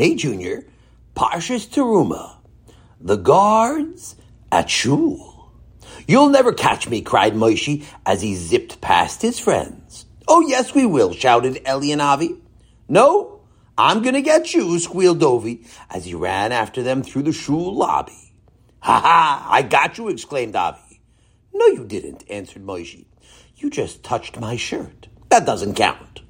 Hey, Junior, Parshas Teruma, the guards at Shul. You'll never catch me, cried Moshe as he zipped past his friends. Oh, yes, we will, shouted Eli and Avi. No, I'm gonna get you, squealed Dovi as he ran after them through the Shul lobby. Ha ha, I got you, exclaimed Avi. No, you didn't, answered Moshe. You just touched my shirt. That doesn't count.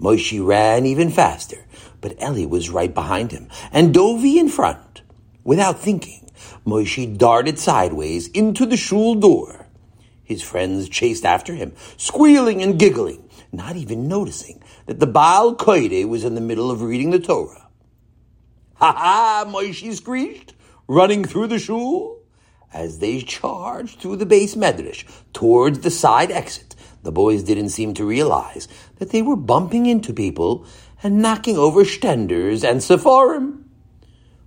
Moshe ran even faster, but Eli was right behind him, and Dovi in front. Without thinking, Moshe darted sideways into the shul door. His friends chased after him, squealing and giggling, not even noticing that the Baal Koreh was in the middle of reading the Torah. Ha ha! Moshe screeched, running through the shul. As they charged through the beis medrash towards the side exit, the boys didn't seem to realize that they were bumping into people and knocking over stenders and sephorim.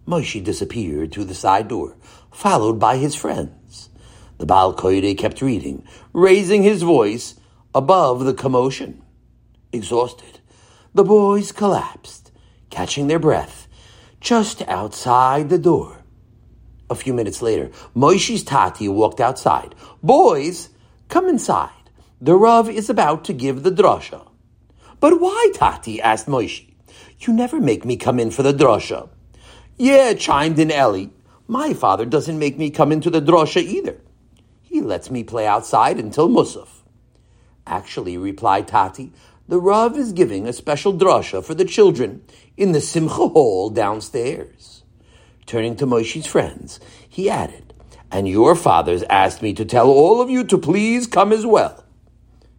Moshe disappeared through the side door, followed by his friends. The Baal kept reading, raising his voice above the commotion. Exhausted, the boys collapsed, catching their breath, just outside the door. A few minutes later, Moshe's Tati walked outside. Boys, come inside. The Rav is about to give the drasha. But why, Tati? asked Moshe. You never make me come in for the drasha. Yeah, chimed in Eli. My father doesn't make me come into the drasha either. He lets me play outside until Musaf. Actually, replied Tati, the Rav is giving a special drasha for the children in the Simcha Hall downstairs. Turning to Moshe's friends, he added, And your fathers asked me to tell all of you to please come as well.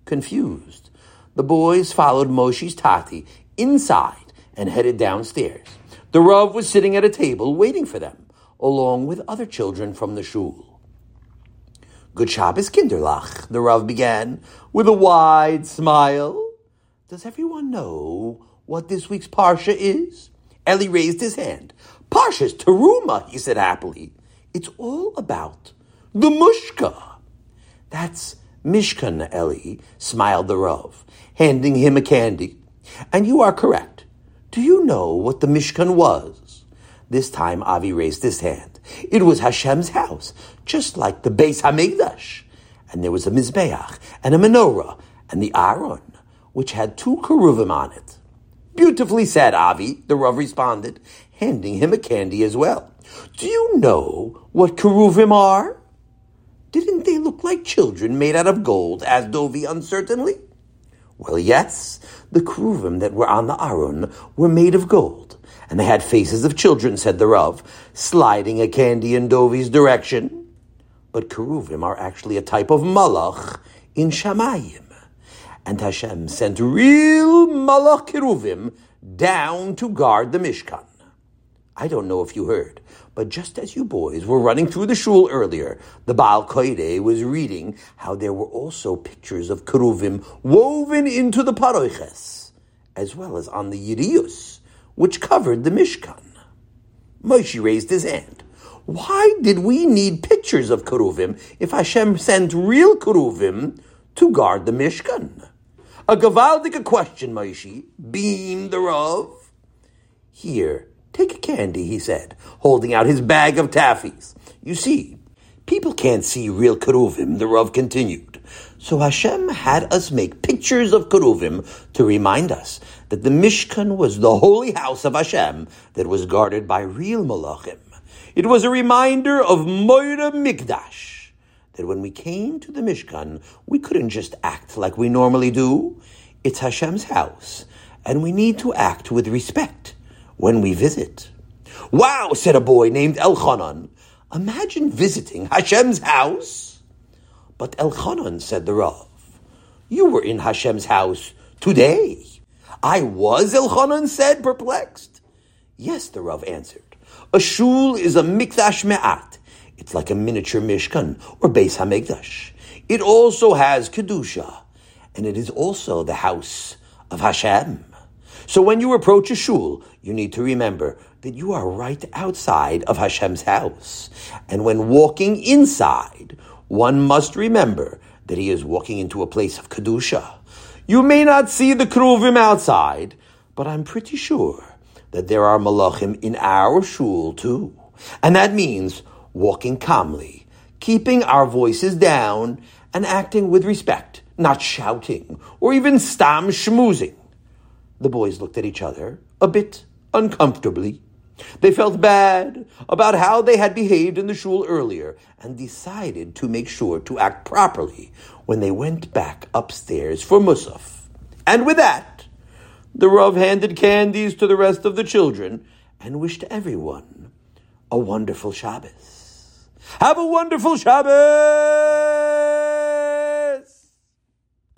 Confused, the boys followed Moshe's Tati inside and headed downstairs. The Rav was sitting at a table waiting for them, along with other children from the shul. Good Shabbos, Kinderlach, the Rav began with a wide smile. Does everyone know what this week's Parsha is? Eli raised his hand. Parsha's Teruma, he said happily. It's all about the Mushka. That's Mishkan, Eli, smiled the Rav, handing him a candy. And you are correct. Do you know what the Mishkan was? This time Avi raised his hand. It was Hashem's house, just like the Beis Hamikdash. And there was a Mizbeach and a menorah and the Aron, which had two keruvim on it. Beautifully said, Avi, the Rav responded, handing him a candy as well. Do you know what keruvim are? Didn't they like children made out of gold? asked Dovi uncertainly. Well, yes, the keruvim that were on the Aron were made of gold, and they had faces of children, said the Rav, sliding a candy in Dovi's direction. But keruvim are actually a type of malach in Shamayim. And Hashem sent real malach keruvim down to guard the Mishkan. I don't know if you heard, but just as you boys were running through the shul earlier, the Baal Koreh was reading how there were also pictures of keruvim woven into the paroiches, as well as on the yerios, which covered the Mishkan. Moshe raised his hand. Why did we need pictures of keruvim if Hashem sent real keruvim to guard the Mishkan? A gevaldig question, Moshe, beamed the Rav. Here, Take a candy, he said, holding out his bag of taffies. You see, people can't see real keruvim, the Rav continued. So Hashem had us make pictures of keruvim to remind us that the Mishkan was the holy house of Hashem that was guarded by real malachim. It was a reminder of Moira Mikdash, that when we came to the Mishkan, we couldn't just act like we normally do. It's Hashem's house, and we need to act with respect when we visit. Wow, said a boy named Elchanan. Imagine visiting Hashem's house. But Elchanan, said the Rav, you were in Hashem's house today. I was, Elchanan said, perplexed. Yes, the Rav answered. A shul is a mikdash me'at. It's like a miniature mishkan or beis hamikdash. It also has kedusha, and it is also the house of Hashem. So when you approach a shul, you need to remember that you are right outside of Hashem's house. And when walking inside, one must remember that he is walking into a place of Kedusha. You may not see the keruvim outside, but I'm pretty sure that there are malachim in our shul too. And that means walking calmly, keeping our voices down, and acting with respect, not shouting or even stam schmoozing. The boys looked at each other a bit uncomfortably. They felt bad about how they had behaved in the shul earlier and decided to make sure to act properly when they went back upstairs for Musaf. And with that, the Rav handed candies to the rest of the children and wished everyone a wonderful Shabbos. Have a wonderful Shabbos!